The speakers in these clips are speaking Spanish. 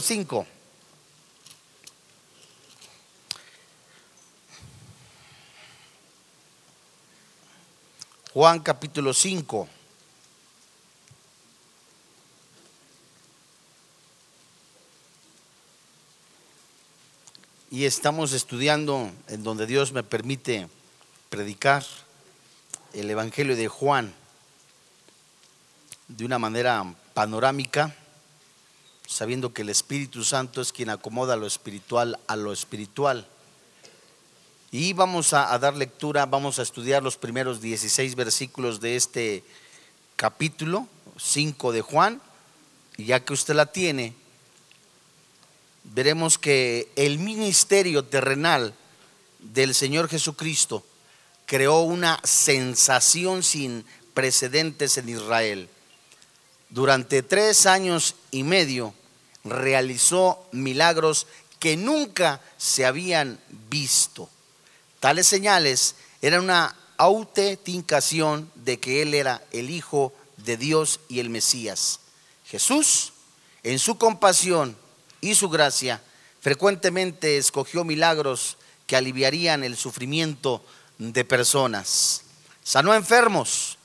5. Juan capítulo 5. Y estamos estudiando en donde Dios me permite predicar el Evangelio de Juan de una manera panorámica sabiendo que el Espíritu Santo es quien acomoda lo espiritual a lo espiritual. Y vamos a, dar lectura, vamos a estudiar los primeros 16 versículos de este capítulo 5 de Juan. Y ya que usted la tiene, veremos que el ministerio terrenal del Señor Jesucristo creó una sensación sin precedentes en Israel. Durante tres años y medio, realizó milagros que nunca se habían visto. Tales señales eran una autenticación de que Él era el Hijo de Dios y el Mesías. Jesús, en su compasión y su gracia, frecuentemente escogió milagros que aliviarían el sufrimiento de personas. Sanó enfermos,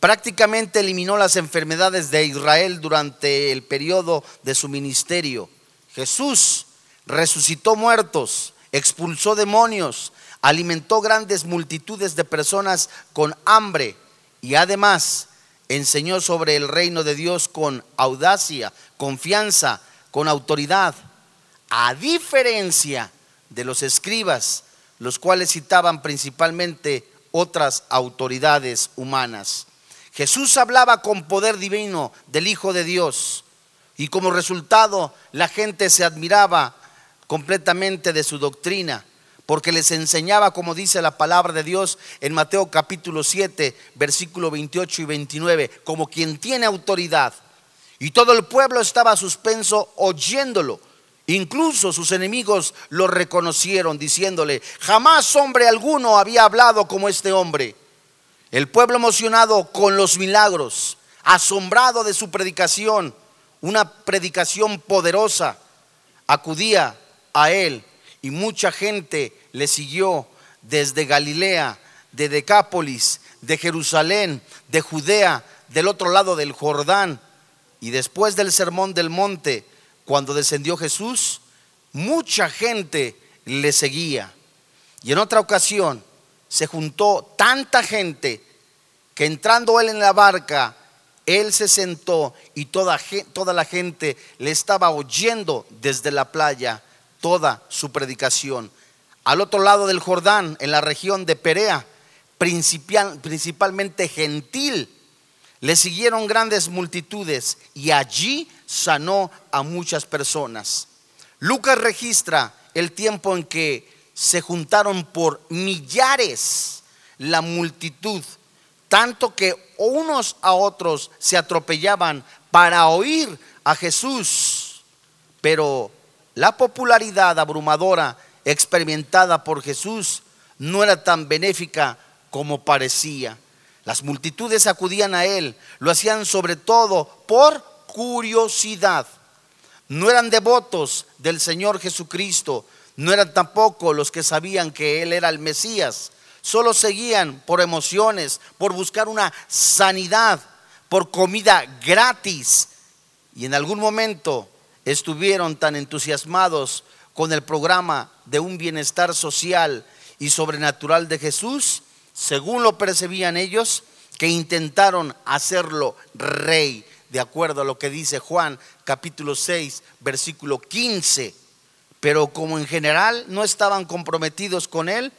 prácticamente eliminó las enfermedades de Israel durante el periodo de su ministerio. Jesús resucitó muertos, expulsó demonios, alimentó grandes multitudes de personas con hambre y además enseñó sobre el reino de Dios con audacia, confianza, con autoridad, a diferencia de los escribas, los cuales citaban principalmente otras autoridades humanas. Jesús hablaba con poder divino del Hijo de Dios. Y como resultado la gente se admiraba completamente de su doctrina porque les enseñaba como dice la palabra de Dios en Mateo capítulo 7 versículo 28 y 29 como quien tiene autoridad. Y todo el pueblo estaba suspenso oyéndolo. Incluso sus enemigos lo reconocieron diciéndole, jamás hombre alguno había hablado como este hombre. El pueblo emocionado con los milagros, asombrado de su predicación, una predicación poderosa, acudía a él y mucha gente le siguió desde Galilea, de Decápolis, de Jerusalén, de Judea, del otro lado del Jordán. Y después del sermón del monte, cuando descendió Jesús, mucha gente le seguía. Y en otra ocasión se juntó tanta gente que entrando él en la barca, él se sentó y toda, toda la gente le estaba oyendo desde la playa toda su predicación. Al otro lado del Jordán, en la región de Perea, principal, principalmente gentil, le siguieron grandes multitudes y allí sanó a muchas personas. Lucas registra el tiempo en que se juntaron por millares la multitud tanto que unos a otros se atropellaban para oír a Jesús. Pero la popularidad abrumadora experimentada por Jesús no era tan benéfica como parecía. Las multitudes acudían a él, lo hacían sobre todo por curiosidad. No eran devotos del Señor Jesucristo, no eran tampoco los que sabían que él era el Mesías, solo seguían por emociones, por buscar una sanidad, por comida gratis. Y en algún momento estuvieron tan entusiasmados con el programa de un bienestar social y sobrenatural de Jesús, según lo percibían ellos, que intentaron hacerlo rey, de acuerdo a lo que dice Juan capítulo 6, versículo 15. Pero como en general no estaban comprometidos con él,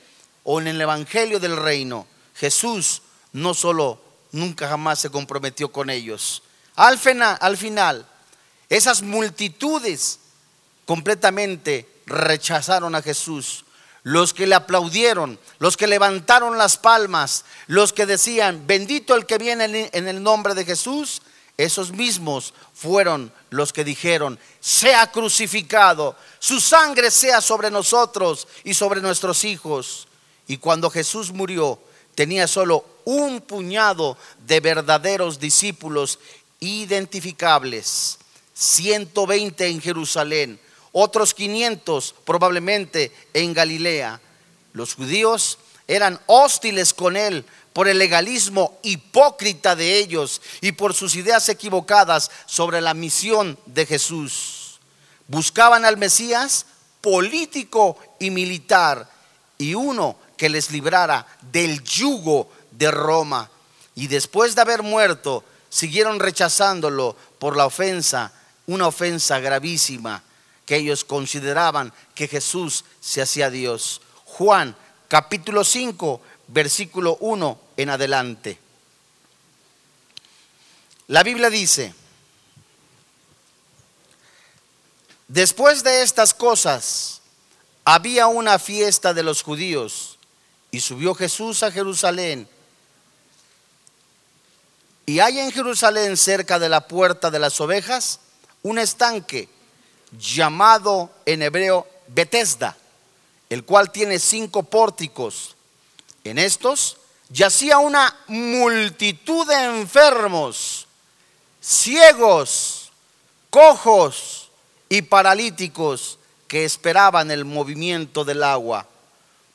o en el Evangelio del Reino, Jesús no solo nunca jamás se comprometió con ellos. Al final, al final, esas multitudes completamente rechazaron a Jesús. Los que le aplaudieron, los que levantaron las palmas, los que decían, bendito el que viene en el nombre de Jesús, esos mismos fueron los que dijeron, sea crucificado, su sangre sea sobre nosotros y sobre nuestros hijos. Y cuando Jesús murió, tenía solo un puñado de verdaderos discípulos identificables. 120 en Jerusalén, otros 500 probablemente en Galilea. Los judíos eran hostiles con él por el legalismo hipócrita de ellos y por sus ideas equivocadas sobre la misión de Jesús. Buscaban al Mesías político y militar y uno que les librara del yugo de Roma. Y después de haber muerto, siguieron rechazándolo por la ofensa, una ofensa gravísima que ellos consideraban que Jesús se hacía Dios. Juan capítulo 5, versículo 1 en adelante. La Biblia dice, después de estas cosas, había una fiesta de los judíos y subió Jesús a Jerusalén. Y hay en Jerusalén, cerca de la puerta de las ovejas, un estanque llamado en hebreo Betesda, el cual tiene cinco pórticos. En estos yacía una multitud de enfermos, ciegos, cojos y paralíticos que esperaban el movimiento del agua.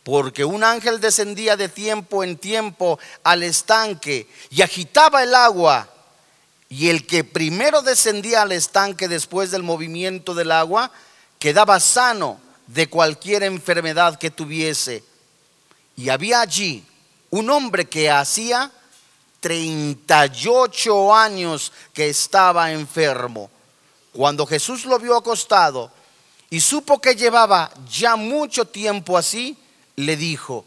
Porque un ángel descendía de tiempo en tiempo al estanque y agitaba el agua. Y el que primero descendía al estanque después del movimiento del agua quedaba sano de cualquier enfermedad que tuviese. Y había allí un hombre que hacía 38 años que estaba enfermo. Cuando Jesús lo vio acostado y supo que llevaba ya mucho tiempo así, le dijo,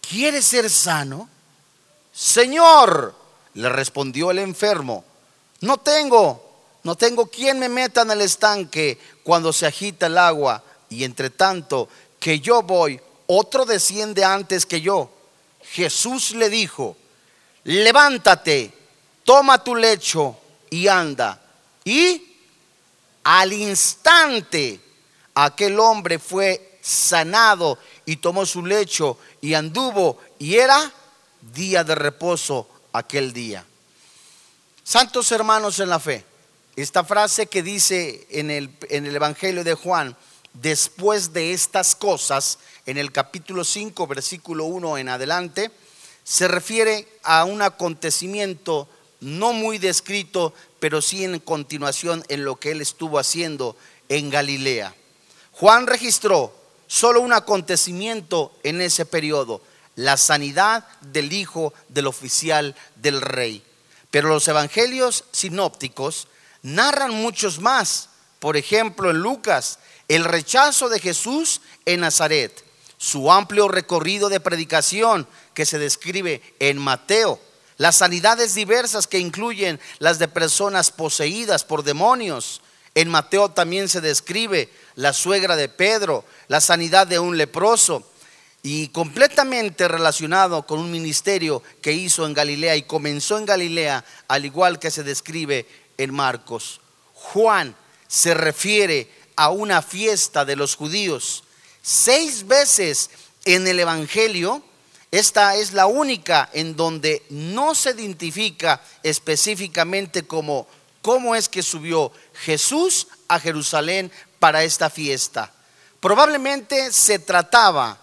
¿quieres ser sano? Señor, le respondió el enfermo, no tengo, no tengo quien me meta en el estanque cuando se agita el agua y entre tanto que yo voy, otro desciende antes que yo. Jesús le dijo, levántate, toma tu lecho y anda. Y al instante aquel hombre fue sanado y tomó su lecho y anduvo y era día de reposo aquel día. Santos hermanos en la fe, esta frase que dice en el, en el Evangelio de Juan, después de estas cosas, en el capítulo 5, versículo 1 en adelante, se refiere a un acontecimiento no muy descrito, pero sí en continuación en lo que él estuvo haciendo en Galilea. Juan registró solo un acontecimiento en ese periodo, la sanidad del hijo del oficial del rey. Pero los evangelios sinópticos narran muchos más. Por ejemplo, en Lucas, el rechazo de Jesús en Nazaret, su amplio recorrido de predicación que se describe en Mateo, las sanidades diversas que incluyen las de personas poseídas por demonios. En Mateo también se describe la suegra de Pedro, la sanidad de un leproso y completamente relacionado con un ministerio que hizo en Galilea y comenzó en Galilea, al igual que se describe en Marcos. Juan se refiere a una fiesta de los judíos. Seis veces en el Evangelio, esta es la única en donde no se identifica específicamente como cómo es que subió Jesús a Jerusalén para esta fiesta. Probablemente se trataba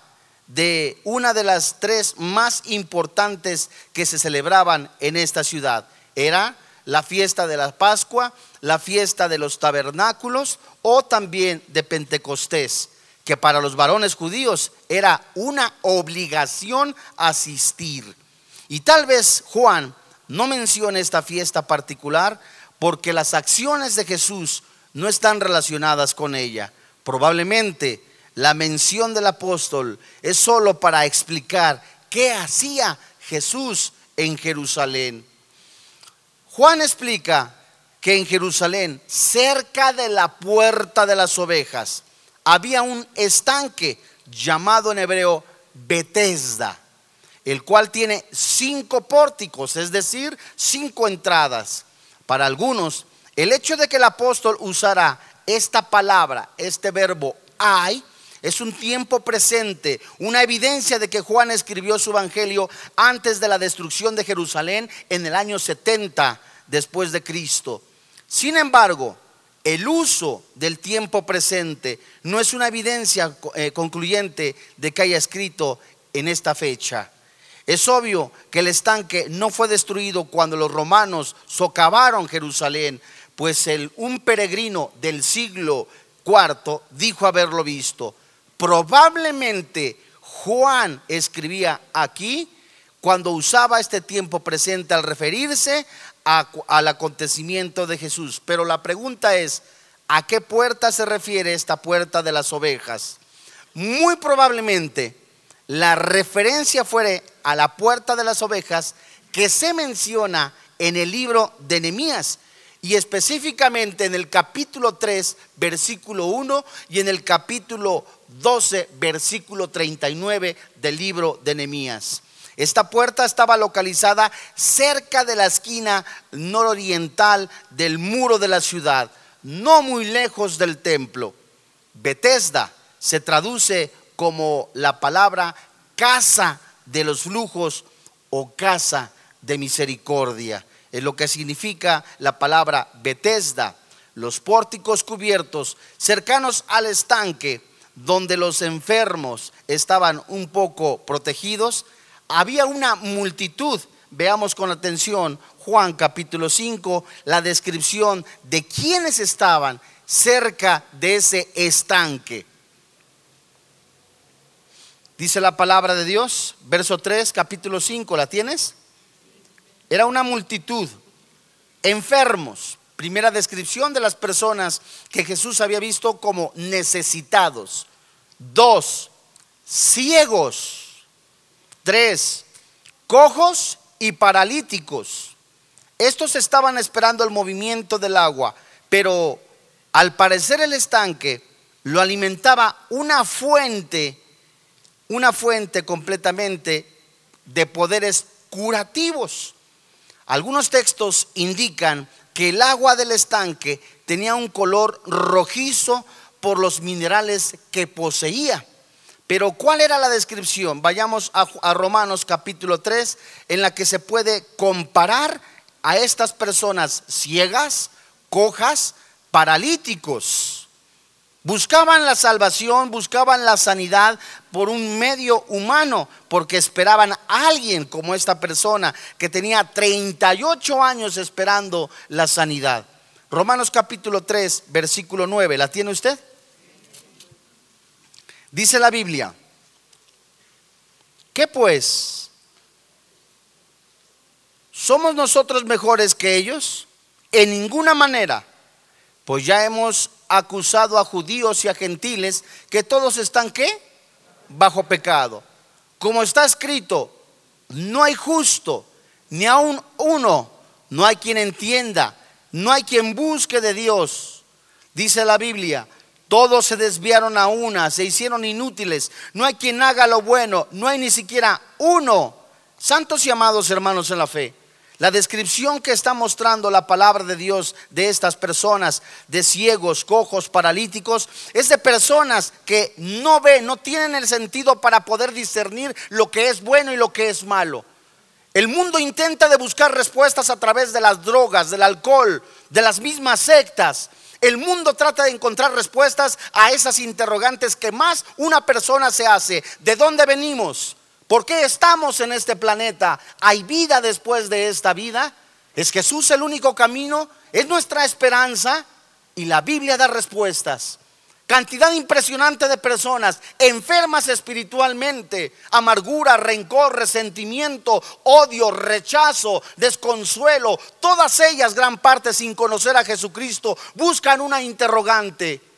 de una de las tres más importantes que se celebraban en esta ciudad. Era la fiesta de la Pascua, la fiesta de los tabernáculos o también de Pentecostés, que para los varones judíos era una obligación asistir. Y tal vez Juan no menciona esta fiesta particular porque las acciones de Jesús no están relacionadas con ella. Probablemente la mención del apóstol es solo para explicar qué hacía Jesús en Jerusalén. Juan explica que en Jerusalén, cerca de la puerta de las ovejas, había un estanque llamado en hebreo Betesda, el cual tiene cinco pórticos, es decir, cinco entradas. Para algunos, el hecho de que el apóstol usara esta palabra, este verbo hay, es un tiempo presente, una evidencia de que Juan escribió su evangelio antes de la destrucción de Jerusalén en el año 70 después de Cristo. Sin embargo, el uso del tiempo presente no es una evidencia eh, concluyente de que haya escrito en esta fecha. Es obvio que el estanque no fue destruido cuando los romanos socavaron Jerusalén, pues un peregrino del siglo IV dijo haberlo visto. Probablemente Juan escribía aquí cuando usaba este tiempo presente al referirse al acontecimiento de Jesús. Pero la pregunta es, ¿a qué puerta se refiere esta puerta de las ovejas? Muy probablemente la referencia fuere a la puerta de las ovejas que se menciona en el libro de Nehemías y específicamente en el capítulo 3, versículo 1 y en el capítulo 12, versículo 39 del libro de Nehemías. Esta puerta estaba localizada cerca de la esquina nororiental del muro de la ciudad, no muy lejos del templo. Bethesda se traduce como la palabra casa de los flujos o casa de misericordia. Es lo que significa la palabra Bethesda, los pórticos cubiertos cercanos al estanque donde los enfermos estaban un poco protegidos había una multitud. Veamos con atención Juan capítulo 5, la descripción de quienes estaban cerca de ese estanque. Dice la palabra de Dios, verso 3, capítulo 5, ¿la tienes? Era una multitud, enfermos, primera descripción de las personas que Jesús había visto como necesitados. Dos, ciegos Tres, cojos y paralíticos. Estos estaban esperando el movimiento del agua, pero al parecer el estanque lo alimentaba una fuente, una fuente completamente de poderes curativos. Algunos textos indican que el agua del estanque tenía un color rojizo por los minerales que poseía. Pero ¿cuál era la descripción? Vayamos a, Romanos capítulo 3, en la que se puede comparar a estas personas ciegas, cojas, paralíticos. Buscaban la salvación, buscaban la sanidad por un medio humano, porque esperaban a alguien como esta persona que tenía 38 años esperando la sanidad. Romanos capítulo 3, versículo 9, ¿la tiene usted? Dice la Biblia, ¿qué pues? ¿Somos nosotros mejores que ellos? En ninguna manera, pues ya hemos acusado a judíos y a gentiles que todos están qué? Bajo pecado. Como está escrito, no hay justo, ni aun uno, no hay quien entienda, no hay quien busque de Dios. Dice la Biblia, todos se desviaron a una, se hicieron inútiles. No hay quien haga lo bueno, no hay ni siquiera uno. Santos y amados hermanos en la fe, la descripción que está mostrando la palabra de Dios de estas personas, de ciegos, cojos, paralíticos, es de personas que no ven, no tienen el sentido para poder discernir lo que es bueno y lo que es malo. El mundo intenta de buscar respuestas a través de las drogas, del alcohol, de las mismas sectas. El mundo trata de encontrar respuestas a esas interrogantes que más una persona se hace. ¿De dónde venimos? ¿Por qué estamos en este planeta? ¿Hay vida después de esta vida? ¿Es Jesús el único camino? ¿Es nuestra esperanza? Y la Biblia da respuestas. Cantidad impresionante de personas enfermas espiritualmente, amargura, rencor, resentimiento, odio, rechazo, desconsuelo, todas ellas, gran parte sin conocer a Jesucristo, buscan una interrogante.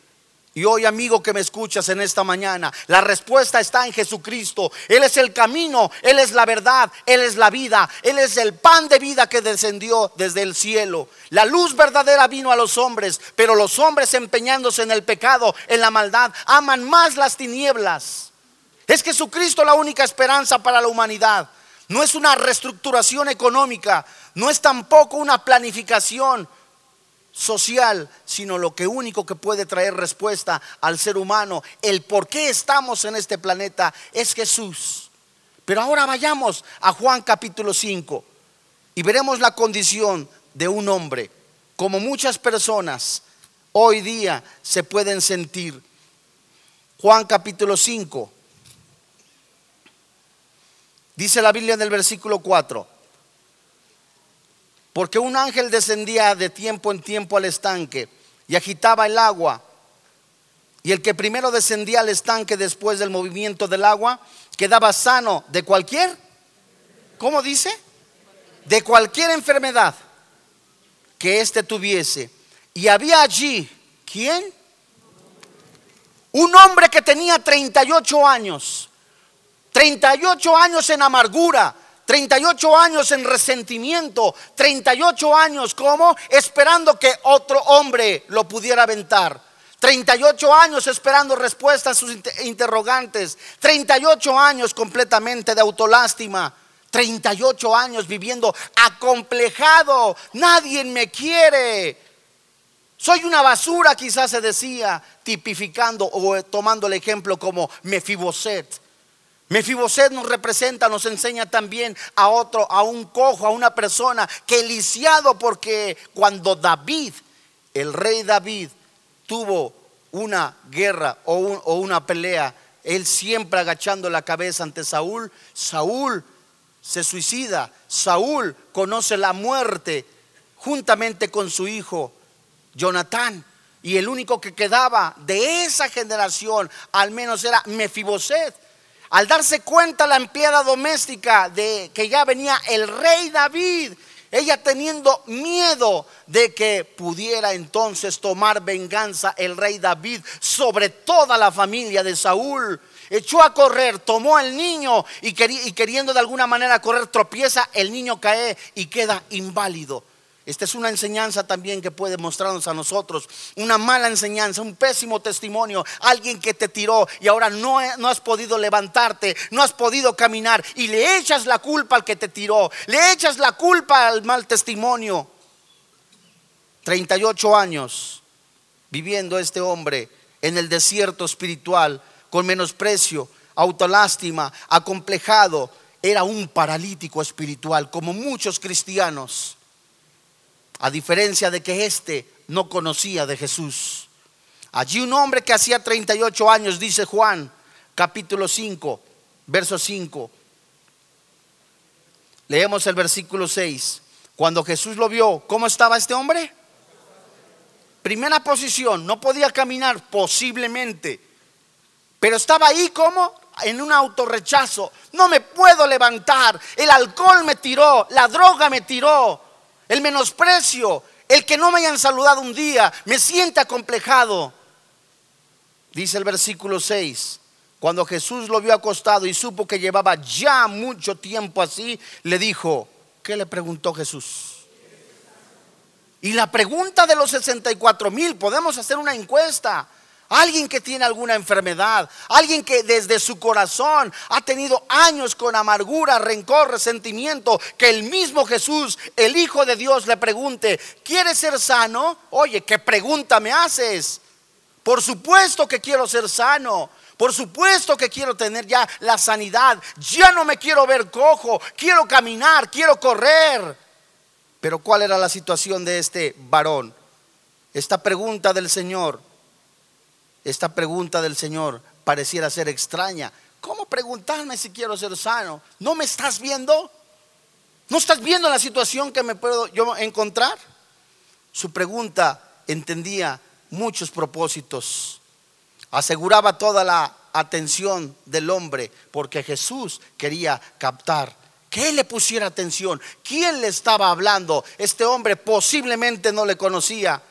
Y hoy, amigo que me escuchas en esta mañana, la respuesta está en Jesucristo. Él es el camino, Él es la verdad, Él es la vida, Él es el pan de vida que descendió desde el cielo. La luz verdadera vino a los hombres, pero los hombres empeñándose en el pecado, en la maldad, aman más las tinieblas. Es Jesucristo la única esperanza para la humanidad. No es una reestructuración económica, no es tampoco una planificación, social, sino lo que único que puede traer respuesta al ser humano, el por qué estamos en este planeta, es Jesús. Pero ahora vayamos a Juan capítulo 5 y veremos la condición de un hombre, como muchas personas hoy día se pueden sentir. Juan capítulo 5. Dice la Biblia en el versículo 4. Porque un ángel descendía de tiempo en tiempo al estanque y agitaba el agua. Y el que primero descendía al estanque después del movimiento del agua quedaba sano de cualquier, ¿cómo dice? De cualquier enfermedad que éste tuviese. Y había allí, ¿quién? Un hombre que tenía 38 años, 38 años en amargura, 38 años en resentimiento, 38 años como esperando que otro hombre lo pudiera aventar. 38 años esperando respuestas a sus interrogantes, 38 años completamente de autolástima, 38 años viviendo acomplejado, nadie me quiere. Soy una basura, quizás se decía, tipificando o tomando el ejemplo como Mefiboset. Mefiboset nos representa, nos enseña también a otro, a un cojo, a una persona que lisiado porque cuando David, el rey David, tuvo una guerra o, una pelea, él siempre agachando la cabeza ante Saúl, Saúl se suicida, Saúl conoce la muerte juntamente con su hijo Jonatán. Y el único que quedaba de esa generación, al menos era Mefiboset. Al darse cuenta la empleada doméstica de que ya venía el rey David, ella teniendo miedo de que pudiera entonces tomar venganza el rey David sobre toda la familia de Saúl, echó a correr, tomó al niño y, queriendo de alguna manera correr, tropieza, el niño cae y queda inválido. Esta es una enseñanza también que puede mostrarnos a nosotros. Una mala enseñanza, un pésimo testimonio. Alguien que te tiró y ahora no, no, has podido levantarte, no has podido caminar y le echas la culpa al que te tiró. Le echas la culpa al mal testimonio. 38 años viviendo este hombre en el desierto espiritual con menosprecio, autolástima, acomplejado. Era un paralítico espiritual como muchos cristianos a diferencia de que éste no conocía de Jesús. Allí un hombre que hacía 38 años, dice Juan, capítulo 5, verso 5. Leemos el versículo 6. Cuando Jesús lo vio, ¿cómo estaba este hombre? Primera posición, no podía caminar posiblemente, pero estaba ahí como en un autorrechazo. No me puedo levantar, el alcohol me tiró, la droga me tiró, el menosprecio, el que no me hayan saludado un día, me siente acomplejado. Dice el versículo 6, cuando Jesús lo vio acostado y supo que llevaba ya mucho tiempo así, le dijo, ¿qué le preguntó Jesús? Y la pregunta de los 64 mil, podemos hacer una encuesta. Alguien que tiene alguna enfermedad, alguien que desde su corazón ha tenido años con amargura, rencor, resentimiento, que el mismo Jesús, el Hijo de Dios, le pregunte, ¿quieres ser sano? Oye, ¿qué pregunta me haces? Por supuesto que quiero ser sano. Por supuesto que quiero tener ya la sanidad. Ya no me quiero ver cojo. Quiero caminar, quiero correr. Pero ¿cuál era la situación de este varón? Esta pregunta del Señor esta pregunta del Señor pareciera ser extraña. ¿Cómo preguntarme si quiero ser sano? ¿No me estás viendo? ¿No estás viendo la situación que me puedo yo encontrar? Su pregunta entendía muchos propósitos. Aseguraba toda la atención del hombre porque Jesús quería captar que él le pusiera atención. ¿Quién le estaba hablando? Este hombre posiblemente no le conocía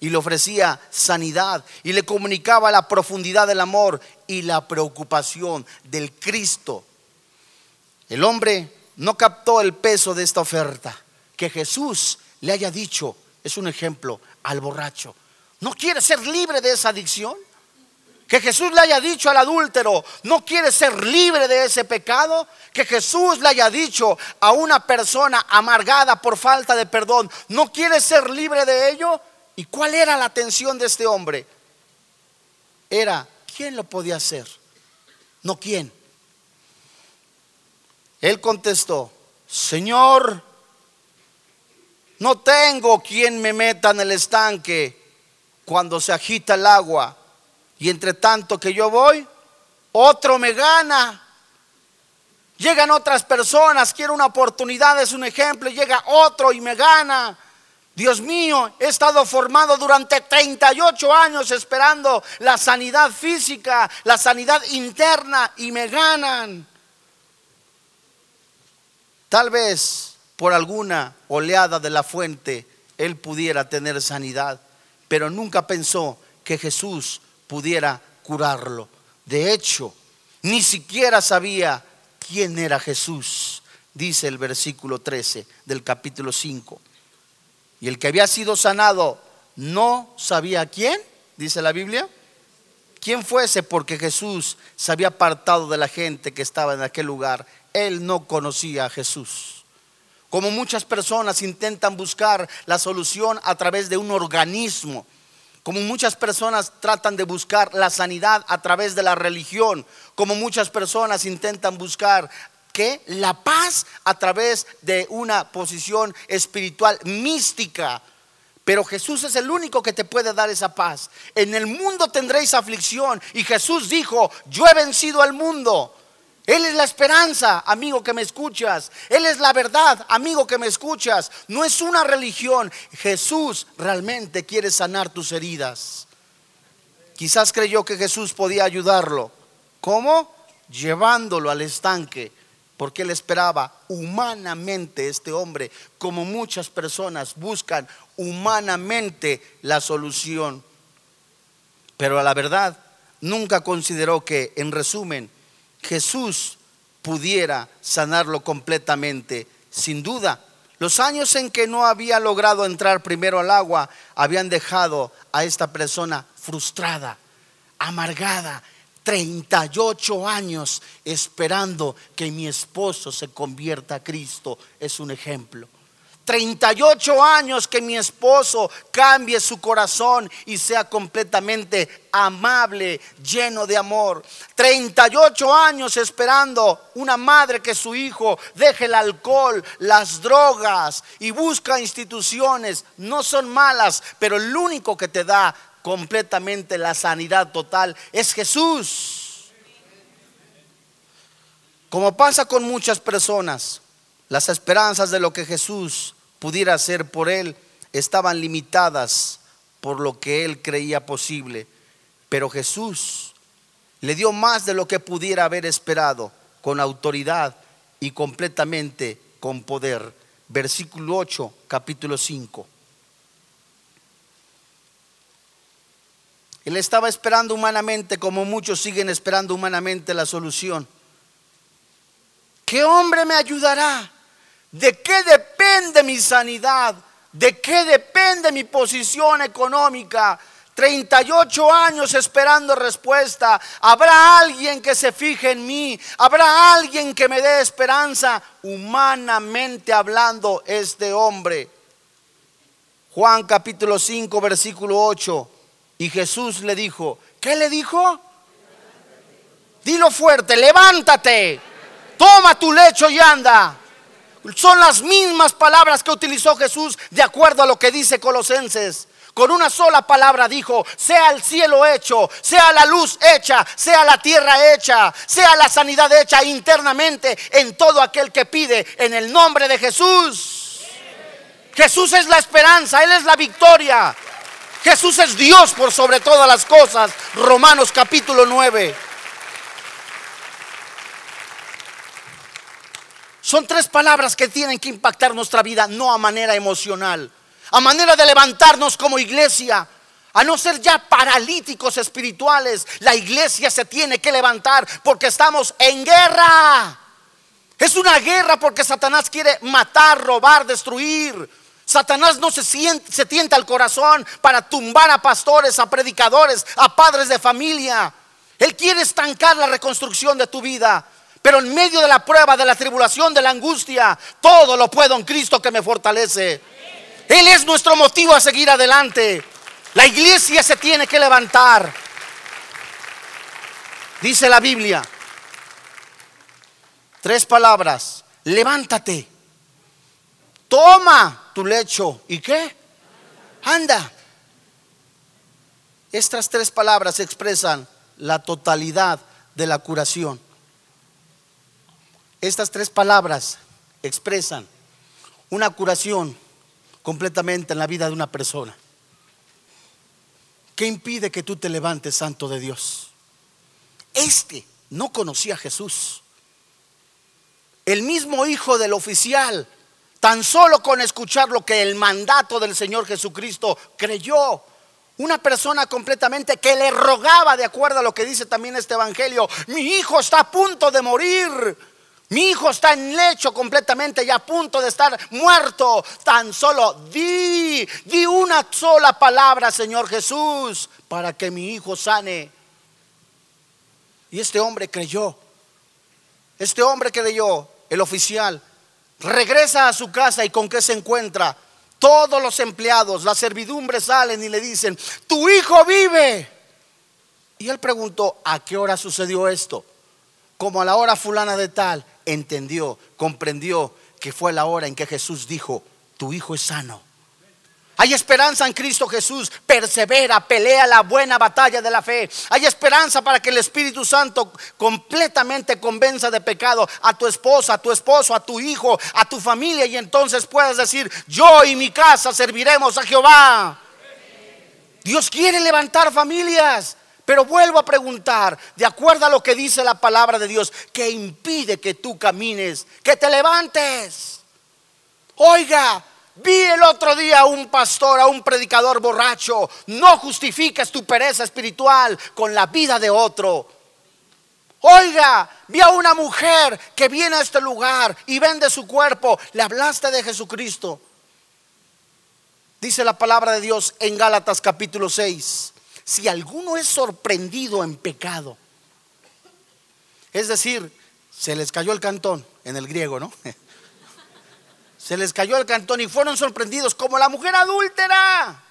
y le ofrecía sanidad y le comunicaba la profundidad del amor y la preocupación del Cristo. El hombre no captó el peso de esta oferta. Que Jesús le haya dicho, es un ejemplo, al borracho, ¿no quiere ser libre de esa adicción? Que Jesús le haya dicho al adúltero, ¿no quiere ser libre de ese pecado? Que Jesús le haya dicho a una persona amargada por falta de perdón, ¿no quiere ser libre de ello? ¿Y cuál era la atención de este hombre? Era, ¿quién lo podía hacer? No quién. Él contestó, Señor, no tengo quien me meta en el estanque cuando se agita el agua y entre tanto que yo voy, otro me gana. Llegan otras personas, quiero una oportunidad, es un ejemplo, llega otro y me gana. Dios mío, he estado formado durante 38 años esperando la sanidad física, la sanidad interna y me ganan. Tal vez por alguna oleada de la fuente él pudiera tener sanidad, pero nunca pensó que Jesús pudiera curarlo. De hecho, ni siquiera sabía quién era Jesús, dice el versículo 13 del capítulo 5. Y el que había sido sanado no sabía quién, dice la Biblia. ¿Quién fuese? Porque Jesús se había apartado de la gente que estaba en aquel lugar. Él no conocía a Jesús. Como muchas personas intentan buscar la solución a través de un organismo. Como muchas personas tratan de buscar la sanidad a través de la religión. Como muchas personas intentan buscar que la paz a través de una posición espiritual mística. Pero Jesús es el único que te puede dar esa paz. En el mundo tendréis aflicción. Y Jesús dijo, yo he vencido al mundo. Él es la esperanza, amigo que me escuchas. Él es la verdad, amigo que me escuchas. No es una religión. Jesús realmente quiere sanar tus heridas. Quizás creyó que Jesús podía ayudarlo. ¿Cómo? Llevándolo al estanque porque él esperaba humanamente este hombre, como muchas personas buscan humanamente la solución. Pero a la verdad, nunca consideró que, en resumen, Jesús pudiera sanarlo completamente. Sin duda, los años en que no había logrado entrar primero al agua habían dejado a esta persona frustrada, amargada, 38 años esperando que mi esposo se convierta a Cristo es un ejemplo. 38 años que mi esposo cambie su corazón y sea completamente amable, lleno de amor. 38 años esperando una madre que su hijo deje el alcohol, las drogas y busca instituciones. No son malas, pero el único que te da completamente la sanidad total es Jesús. Como pasa con muchas personas, las esperanzas de lo que Jesús pudiera hacer por él estaban limitadas por lo que él creía posible. Pero Jesús le dio más de lo que pudiera haber esperado, con autoridad y completamente con poder. Versículo 8, capítulo 5. Él estaba esperando humanamente como muchos siguen esperando humanamente la solución. ¿Qué hombre me ayudará? ¿De qué depende mi sanidad? ¿De qué depende mi posición económica? 38 años esperando respuesta. ¿Habrá alguien que se fije en mí? ¿Habrá alguien que me dé esperanza? Humanamente hablando, este hombre. Juan capítulo 5, versículo 8. Y Jesús le dijo, ¿qué le dijo? Dilo fuerte, levántate, toma tu lecho y anda. Son las mismas palabras que utilizó Jesús de acuerdo a lo que dice Colosenses. Con una sola palabra dijo, sea el cielo hecho, sea la luz hecha, sea la tierra hecha, sea la sanidad hecha internamente en todo aquel que pide en el nombre de Jesús. Jesús es la esperanza, Él es la victoria. Jesús es Dios por sobre todas las cosas. Romanos capítulo 9. Son tres palabras que tienen que impactar nuestra vida, no a manera emocional, a manera de levantarnos como iglesia, a no ser ya paralíticos espirituales. La iglesia se tiene que levantar porque estamos en guerra. Es una guerra porque Satanás quiere matar, robar, destruir. Satanás no se, tienta al corazón para tumbar a pastores, a predicadores, a padres de familia. Él quiere estancar la reconstrucción de tu vida. Pero en medio de la prueba, de la tribulación, de la angustia, todo lo puedo en Cristo que me fortalece. Él es nuestro motivo a seguir adelante. La iglesia se tiene que levantar. Dice la Biblia. Tres palabras. Levántate. Toma tu lecho. ¿Y qué? Anda. Estas tres palabras expresan la totalidad de la curación. Estas tres palabras expresan una curación completamente en la vida de una persona. ¿Qué impide que tú te levantes, santo de Dios? Este no conocía a Jesús. El mismo hijo del oficial, tan solo con escuchar lo que el mandato del Señor Jesucristo creyó. Una persona completamente que le rogaba, de acuerdo a lo que dice también este evangelio, mi hijo está a punto de morir. Mi hijo está en lecho completamente y a punto de estar muerto. Tan solo di, di una sola palabra, Señor Jesús, para que mi hijo sane. Y este hombre creyó. Este hombre creyó, el oficial, regresa a su casa y con qué se encuentra. Todos los empleados, la servidumbre salen y le dicen, tu hijo vive. Y él preguntó, ¿a qué hora sucedió esto? Como a la hora fulana de tal, entendió, comprendió que fue la hora en que Jesús dijo, tu hijo es sano. Hay esperanza en Cristo Jesús. Persevera, pelea la buena batalla de la fe. Hay esperanza para que el Espíritu Santo completamente convenza de pecado a tu esposa, a tu esposo, a tu hijo, a tu familia y entonces puedas decir, yo y mi casa serviremos a Jehová. Dios quiere levantar familias. Pero vuelvo a preguntar, de acuerdo a lo que dice la palabra de Dios, ¿qué impide que tú camines, que te levantes? Oiga, Vi el otro día a un pastor, a un predicador borracho. No justifiques tu pereza espiritual con la vida de otro. Oiga, vi a una mujer que viene a este lugar y vende su cuerpo. Le hablaste de Jesucristo. Dice la palabra de Dios en Gálatas capítulo 6. Si alguno es sorprendido en pecado, es decir, se les cayó el cantón en el griego, ¿no? Se les cayó el cantón y fueron sorprendidos como la mujer adúltera.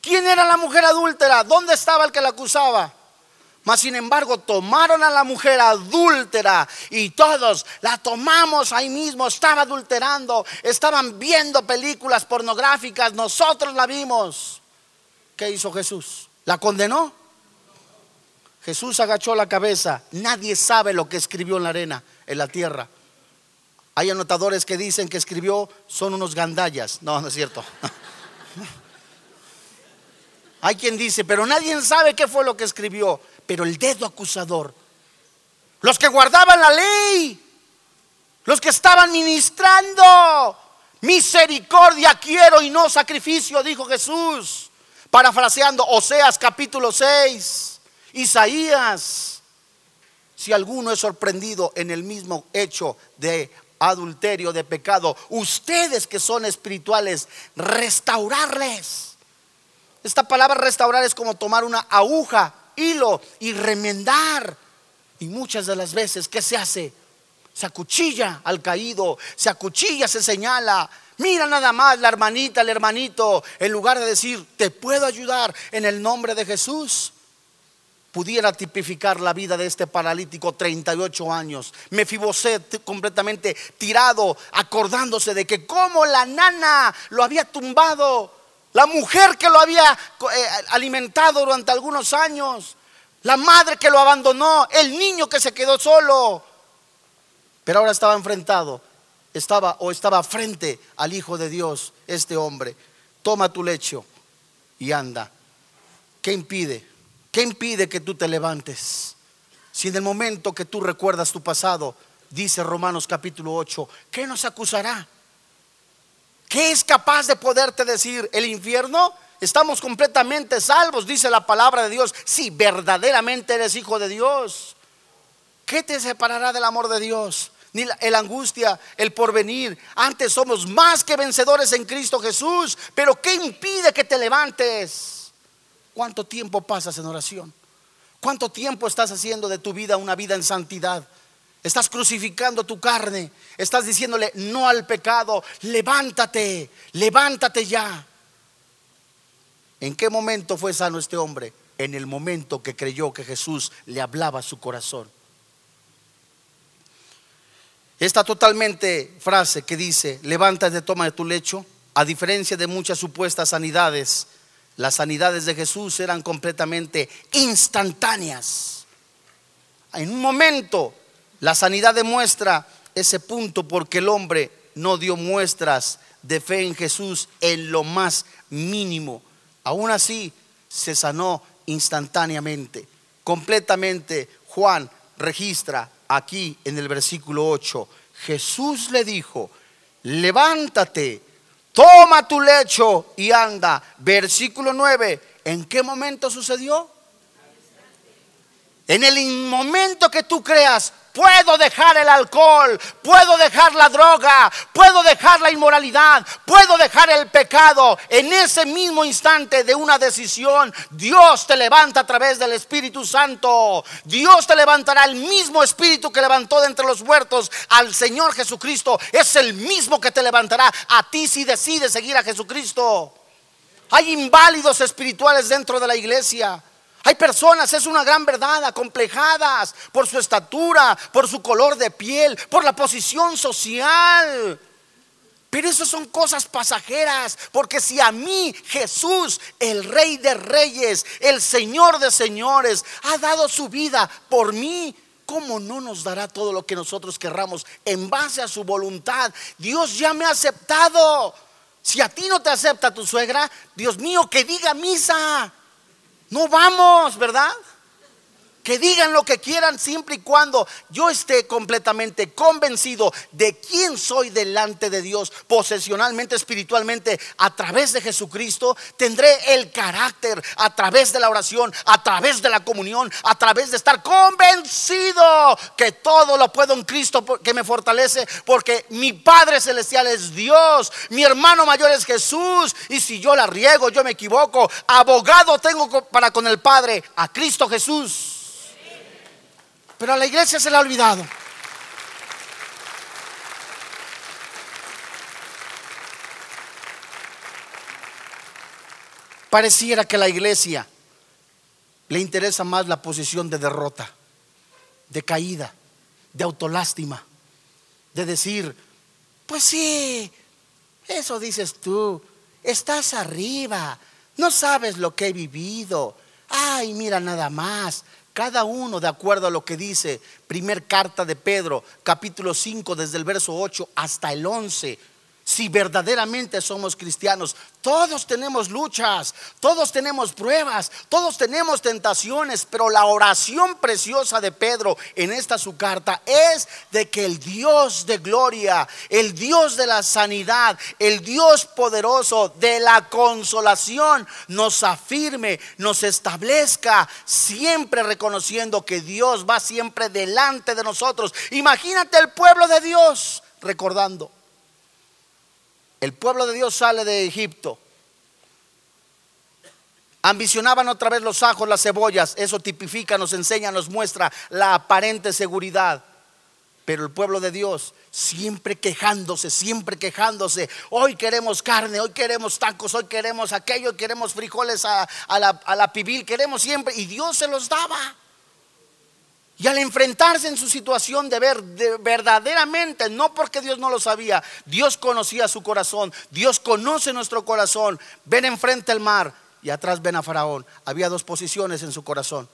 ¿Quién era la mujer adúltera? ¿Dónde estaba el que la acusaba? Mas sin embargo tomaron a la mujer adúltera y todos la tomamos ahí mismo, estaba adulterando, estaban viendo películas pornográficas, nosotros la vimos. ¿Qué hizo Jesús? ¿La condenó? Jesús agachó la cabeza, nadie sabe lo que escribió en la arena, en la tierra. Hay anotadores que dicen que escribió son unos gandallas. No, no es cierto. Hay quien dice, pero nadie sabe qué fue lo que escribió. Pero el dedo acusador, los que guardaban la ley, los que estaban ministrando, misericordia quiero y no sacrificio, dijo Jesús. Parafraseando Oseas capítulo 6, Isaías. Si alguno es sorprendido en el mismo hecho de adulterio, de pecado, ustedes que son espirituales, restaurarles. Esta palabra restaurar es como tomar una aguja, hilo y remendar. Y muchas de las veces, ¿qué se hace? Se acuchilla al caído, se acuchilla, se señala. Mira nada más la hermanita, el hermanito, en lugar de decir, te puedo ayudar en el nombre de Jesús pudiera tipificar la vida de este paralítico 38 años. Mefiboset completamente tirado, acordándose de que como la nana lo había tumbado, la mujer que lo había eh, alimentado durante algunos años, la madre que lo abandonó, el niño que se quedó solo. Pero ahora estaba enfrentado, estaba o estaba frente al Hijo de Dios, este hombre. Toma tu lecho y anda. ¿Qué impide? ¿Qué impide que tú te levantes? Si en el momento que tú recuerdas tu pasado, dice Romanos capítulo 8, ¿qué nos acusará? ¿Qué es capaz de poderte decir el infierno? Estamos completamente salvos, dice la palabra de Dios, si verdaderamente eres hijo de Dios. ¿Qué te separará del amor de Dios? Ni la, angustia, el porvenir. Antes somos más que vencedores en Cristo Jesús. Pero ¿qué impide que te levantes? ¿Cuánto tiempo pasas en oración? ¿Cuánto tiempo estás haciendo de tu vida una vida en santidad? Estás crucificando tu carne. Estás diciéndole no al pecado. Levántate, levántate ya. ¿En qué momento fue sano este hombre? En el momento que creyó que Jesús le hablaba a su corazón. Esta totalmente frase que dice, levántate, toma de tu lecho, a diferencia de muchas supuestas sanidades, Las sanidades de Jesús eran completamente instantáneas. En un momento, la sanidad demuestra ese punto porque el hombre no dio muestras de fe en Jesús en lo más mínimo. Aún así, se sanó instantáneamente, completamente. Juan registra aquí en el versículo 8, Jesús le dijo, levántate, toma tu lecho y anda. Versículo 9, ¿en qué momento sucedió? En el momento que tú creas, Puedo dejar el alcohol, puedo dejar la droga, puedo dejar la inmoralidad, puedo dejar el pecado. En ese mismo instante de una decisión, Dios te levanta a través del Espíritu Santo. Dios te levantará el mismo Espíritu que levantó de entre los muertos al Señor Jesucristo. Es el mismo que te levantará a ti si decides seguir a Jesucristo. Hay inválidos espirituales dentro de la iglesia. Hay personas, es una gran verdad, acomplejadas por su estatura, por su color de piel, por la posición social. Pero eso son cosas pasajeras, porque si a mí Jesús, el Rey de Reyes, el Señor de Señores, ha dado su vida por mí, ¿cómo no nos dará todo lo que nosotros querramos en base a su voluntad? Dios ya me ha aceptado. Si a ti no te acepta tu suegra, Dios mío, que diga misa. No vamos, ¿verdad? Que digan lo que quieran siempre y cuando yo esté completamente convencido de quién soy delante de Dios, posesionalmente, espiritualmente, a través de Jesucristo, tendré el carácter a través de la oración, a través de la comunión, a través de estar convencido que todo lo puedo en Cristo que me fortalece, porque mi Padre Celestial es Dios, mi hermano mayor es Jesús, y si yo la riego, yo me equivoco, abogado tengo para con el Padre, a Cristo Jesús. Pero a la iglesia se le ha olvidado. Pareciera que a la iglesia le interesa más la posición de derrota, de caída, de autolástima, de decir, pues sí, eso dices tú, estás arriba, no sabes lo que he vivido, ay, mira nada más, cada uno de acuerdo a lo que dice primer carta de Pedro, capítulo 5, desde el verso 8 hasta el 11 si verdaderamente somos cristianos. Todos tenemos luchas, todos tenemos pruebas, todos tenemos tentaciones, pero la oración preciosa de Pedro en esta su carta es de que el Dios de gloria, el Dios de la sanidad, el Dios poderoso de la consolación nos afirme, nos establezca, siempre reconociendo que Dios va siempre delante de nosotros. Imagínate el pueblo de Dios recordando el pueblo de Dios sale de Egipto. Ambicionaban otra vez los ajos, las cebollas. Eso tipifica, nos enseña, nos muestra la aparente seguridad. Pero el pueblo de Dios siempre quejándose, siempre quejándose. Hoy queremos carne, hoy queremos tacos, hoy queremos aquello, queremos frijoles a, la, a la pibil, queremos siempre. Y Dios se los daba. Y al enfrentarse en su situación de ver verdaderamente, no porque Dios no lo sabía, Dios conocía su corazón, Dios conoce nuestro corazón. Ven enfrente el mar y atrás ven a Faraón. Había dos posiciones en su corazón.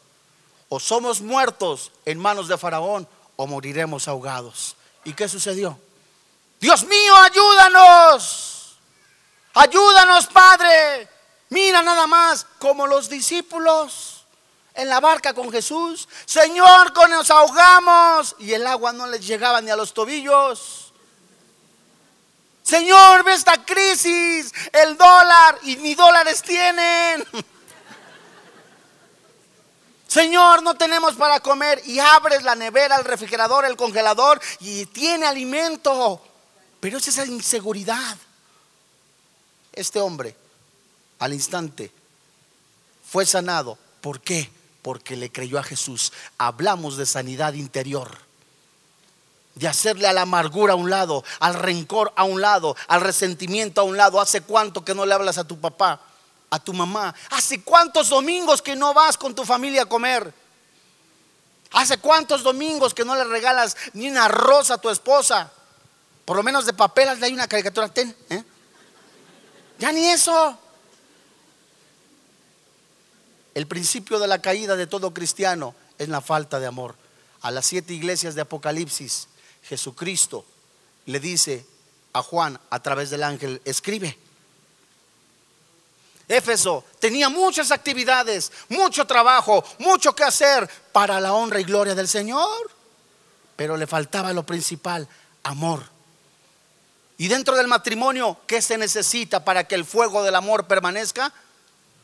O somos muertos en manos de Faraón o moriremos ahogados. ¿Y qué sucedió? Dios mío, ayúdanos. Ayúdanos, Padre. Mira nada más como los discípulos en la barca con Jesús. Señor, con nos ahogamos. Y el agua no les llegaba ni a los tobillos. Señor, ve esta crisis, el dólar y ni dólares tienen. Señor, no tenemos para comer y abres la nevera, el refrigerador, el congelador y tiene alimento. Pero es esa inseguridad. Este hombre al instante fue sanado. ¿Por qué? Porque le creyó a Jesús. Hablamos de sanidad interior. De hacerle a la amargura a un lado, al rencor a un lado, al resentimiento a un lado. ¿Hace cuánto que no le hablas a tu papá, a tu mamá? ¿Hace cuántos domingos que no vas con tu familia a comer? ¿Hace cuántos domingos que no le regalas ni una rosa a tu esposa? Por lo menos de papel, hay una caricatura, ten. ¿eh? Ya ni eso. El principio de la caída de todo cristiano es la falta de amor. A las siete iglesias de Apocalipsis, Jesucristo le dice a Juan a través del ángel, escribe. Éfeso tenía muchas actividades, mucho trabajo, mucho que hacer para la honra y gloria del Señor, pero le faltaba lo principal, amor. Y dentro del matrimonio, ¿qué se necesita para que el fuego del amor permanezca?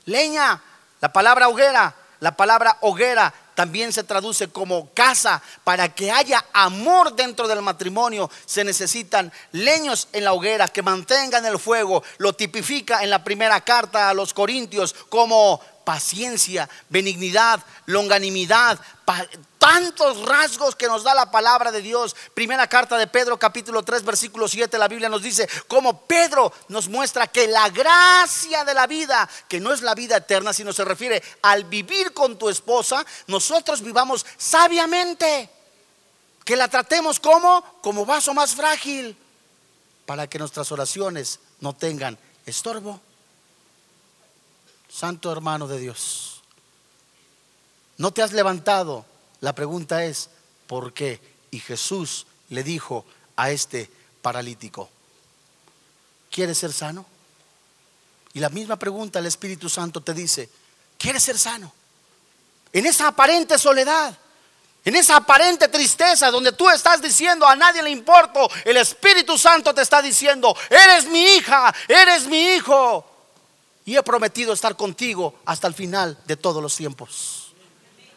Leña, la palabra hoguera, la palabra hoguera también se traduce como casa. Para que haya amor dentro del matrimonio se necesitan leños en la hoguera que mantengan el fuego. Lo tipifica en la primera carta a los Corintios como paciencia, benignidad, longanimidad, tantos rasgos que nos da la palabra de Dios. Primera carta de Pedro capítulo 3 versículo 7, la Biblia nos dice, como Pedro nos muestra que la gracia de la vida, que no es la vida eterna, sino se refiere al vivir con tu esposa, nosotros vivamos sabiamente, que la tratemos como como vaso más frágil, para que nuestras oraciones no tengan estorbo. Santo hermano de Dios, no te has levantado la pregunta es, ¿por qué? Y Jesús le dijo a este paralítico, ¿quieres ser sano? Y la misma pregunta el Espíritu Santo te dice, ¿quieres ser sano? En esa aparente soledad, en esa aparente tristeza donde tú estás diciendo a nadie le importo, el Espíritu Santo te está diciendo, eres mi hija, eres mi hijo. Y he prometido estar contigo hasta el final de todos los tiempos.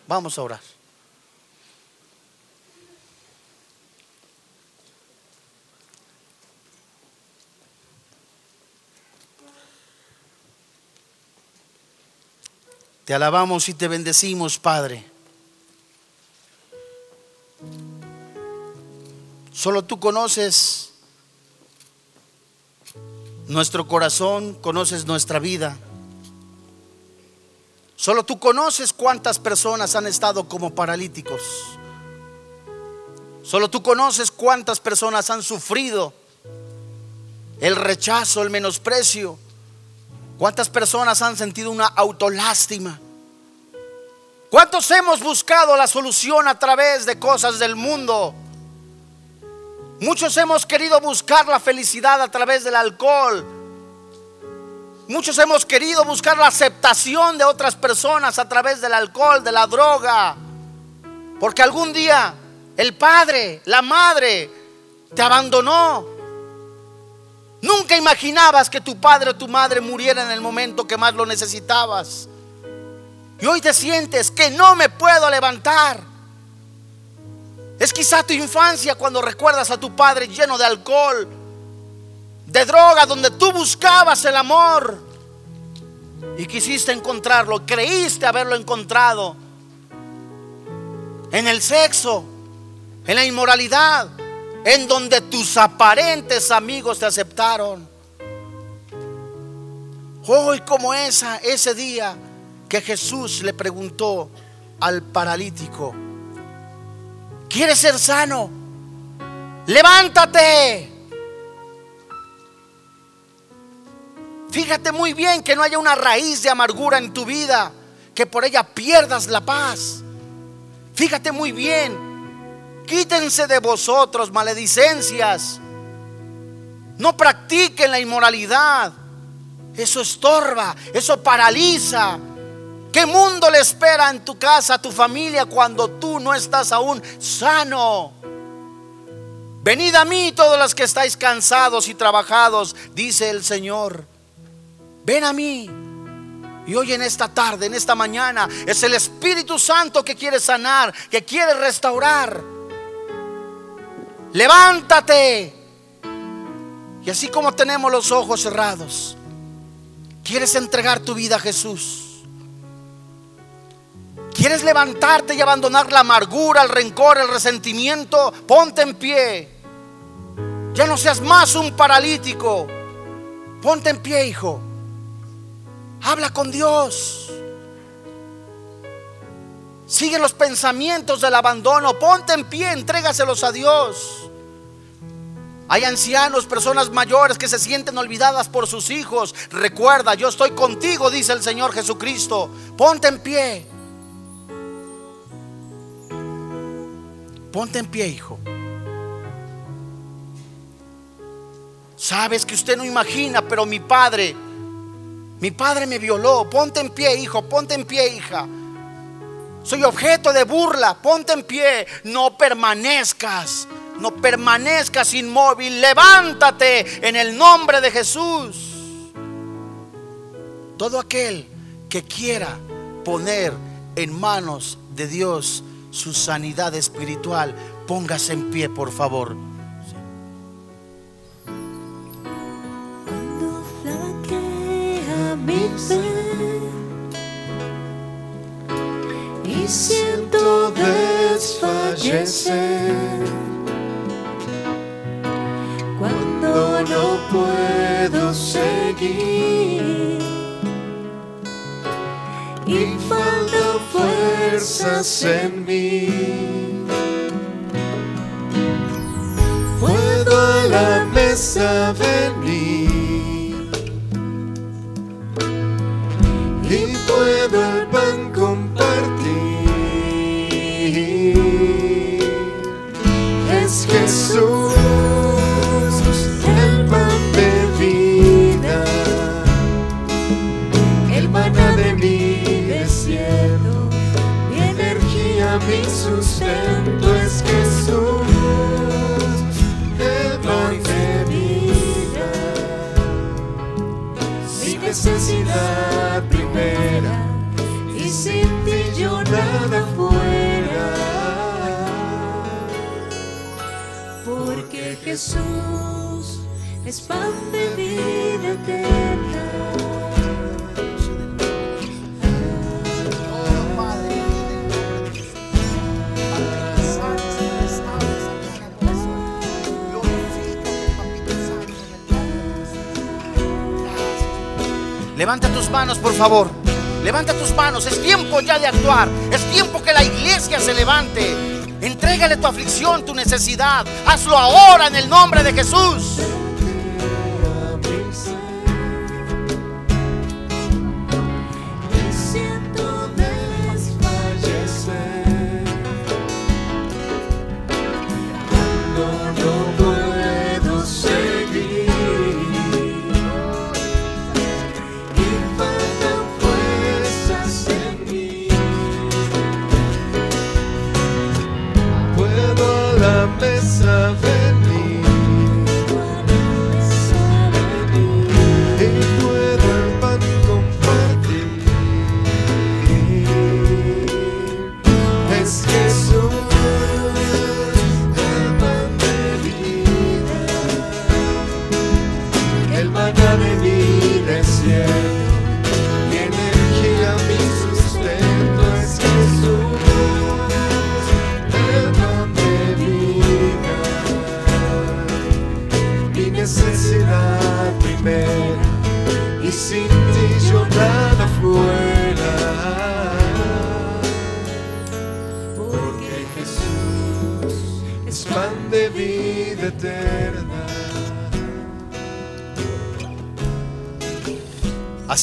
Vamos a orar. Te alabamos y te bendecimos, Padre. Solo tú conoces nuestro corazón, conoces nuestra vida. Solo tú conoces cuántas personas han estado como paralíticos. Solo tú conoces cuántas personas han sufrido el rechazo, el menosprecio. ¿Cuántas personas han sentido una autolástima? ¿Cuántos hemos buscado la solución a través de cosas del mundo? Muchos hemos querido buscar la felicidad a través del alcohol. Muchos hemos querido buscar la aceptación de otras personas a través del alcohol, de la droga. Porque algún día el padre, la madre, te abandonó. Nunca imaginabas que tu padre o tu madre muriera en el momento que más lo necesitabas. Y hoy te sientes que no me puedo levantar. Es quizá tu infancia cuando recuerdas a tu padre lleno de alcohol, de droga, donde tú buscabas el amor y quisiste encontrarlo, creíste haberlo encontrado en el sexo, en la inmoralidad, en donde tus aparentes amigos te aceptaron. Hoy como ese día que Jesús le preguntó al paralítico, ¿quieres ser sano? Levántate. Fíjate muy bien que no haya una raíz de amargura en tu vida, que por ella pierdas la paz. Fíjate muy bien Quítense de vosotros maledicencias. No practiquen la inmoralidad. Eso estorba, eso paraliza. ¿Qué mundo le espera en tu casa, tu familia, cuando tú no estás aún sano? Venid a mí todos los que estáis cansados y trabajados, dice el Señor. Ven a mí. Y hoy en esta tarde, en esta mañana, es el Espíritu Santo que quiere sanar, que quiere restaurar levántate. Y así como tenemos los ojos cerrados, quieres entregar tu vida a Jesús. ¿Quieres levantarte y abandonar la amargura, el rencor, el resentimiento? Ponte en pie. Ya no seas más un paralítico. Ponte en pie, hijo. Habla con Dios. Sigue los pensamientos del abandono. Ponte en pie, entrégaselos a Dios. Hay ancianos, personas mayores que se sienten olvidadas por sus hijos. Recuerda, yo estoy contigo, dice el Señor Jesucristo. Ponte en pie. Ponte en pie, hijo. Sabes que usted no imagina, pero mi padre, mi padre me violó. Ponte en pie, hijo, ponte en pie, hija. Soy objeto de burla, ponte en pie. No permanezcas no permanezcas inmóvil, levántate en el nombre de Jesús. Todo aquel que quiera poner en manos de Dios su sanidad espiritual, póngase en pie, por favor. Cuando flaquea mi fe y siento desfallecer cuando no puedo seguir y faltan fuerzas en mí. Puedo a la mesa venir y puedo el pan compartir. Es Jesús. Jesús es pan vida eterna. Levanta tus manos, por favor. Levanta tus manos. Es tiempo ya de actuar. Es tiempo que la iglesia se levante. Entrégale tu aflicción, tu necesidad. Hazlo ahora en el nombre de Jesús.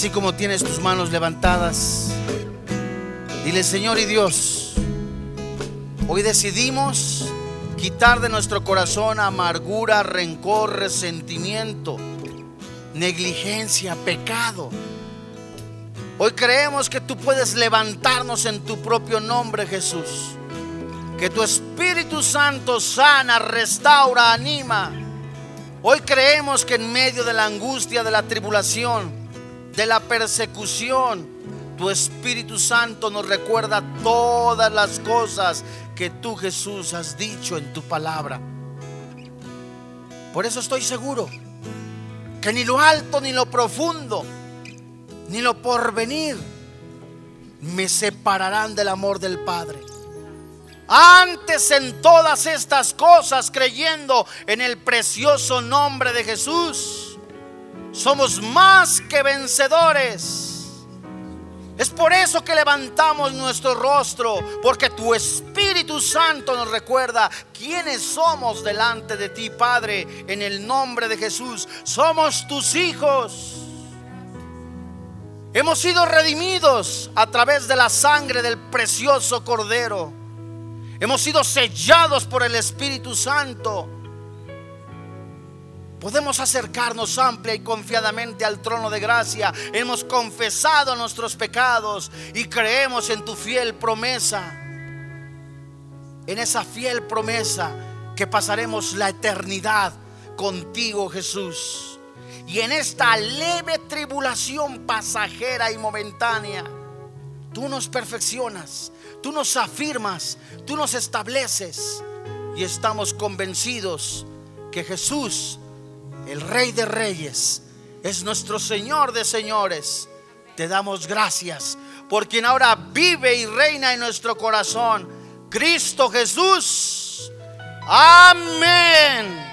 Así como tienes tus manos levantadas, dile Señor y Dios, hoy decidimos quitar de nuestro corazón amargura, rencor, resentimiento, negligencia, pecado. Hoy creemos que tú puedes levantarnos en tu propio nombre, Jesús. Que tu Espíritu Santo sana, restaura, anima. Hoy creemos que en medio de la angustia, de la tribulación, de la persecución, tu Espíritu Santo nos recuerda todas las cosas que tú Jesús has dicho en tu palabra. Por eso estoy seguro que ni lo alto, ni lo profundo, ni lo porvenir me separarán del amor del Padre. Antes en todas estas cosas, creyendo en el precioso nombre de Jesús, somos más que vencedores. Es por eso que levantamos nuestro rostro, porque tu Espíritu Santo nos recuerda quiénes somos delante de ti, Padre, en el nombre de Jesús. Somos tus hijos. Hemos sido redimidos a través de la sangre del precioso Cordero. Hemos sido sellados por el Espíritu Santo. Podemos acercarnos amplia y confiadamente al trono de gracia. Hemos confesado nuestros pecados y creemos en tu fiel promesa. En esa fiel promesa que pasaremos la eternidad contigo, Jesús. Y en esta leve tribulación pasajera y momentánea, tú nos perfeccionas, tú nos afirmas, tú nos estableces y estamos convencidos que Jesús el Rey de Reyes, es nuestro Señor de señores. Te damos gracias por quien ahora vive y reina en nuestro corazón, Cristo Jesús. Amén.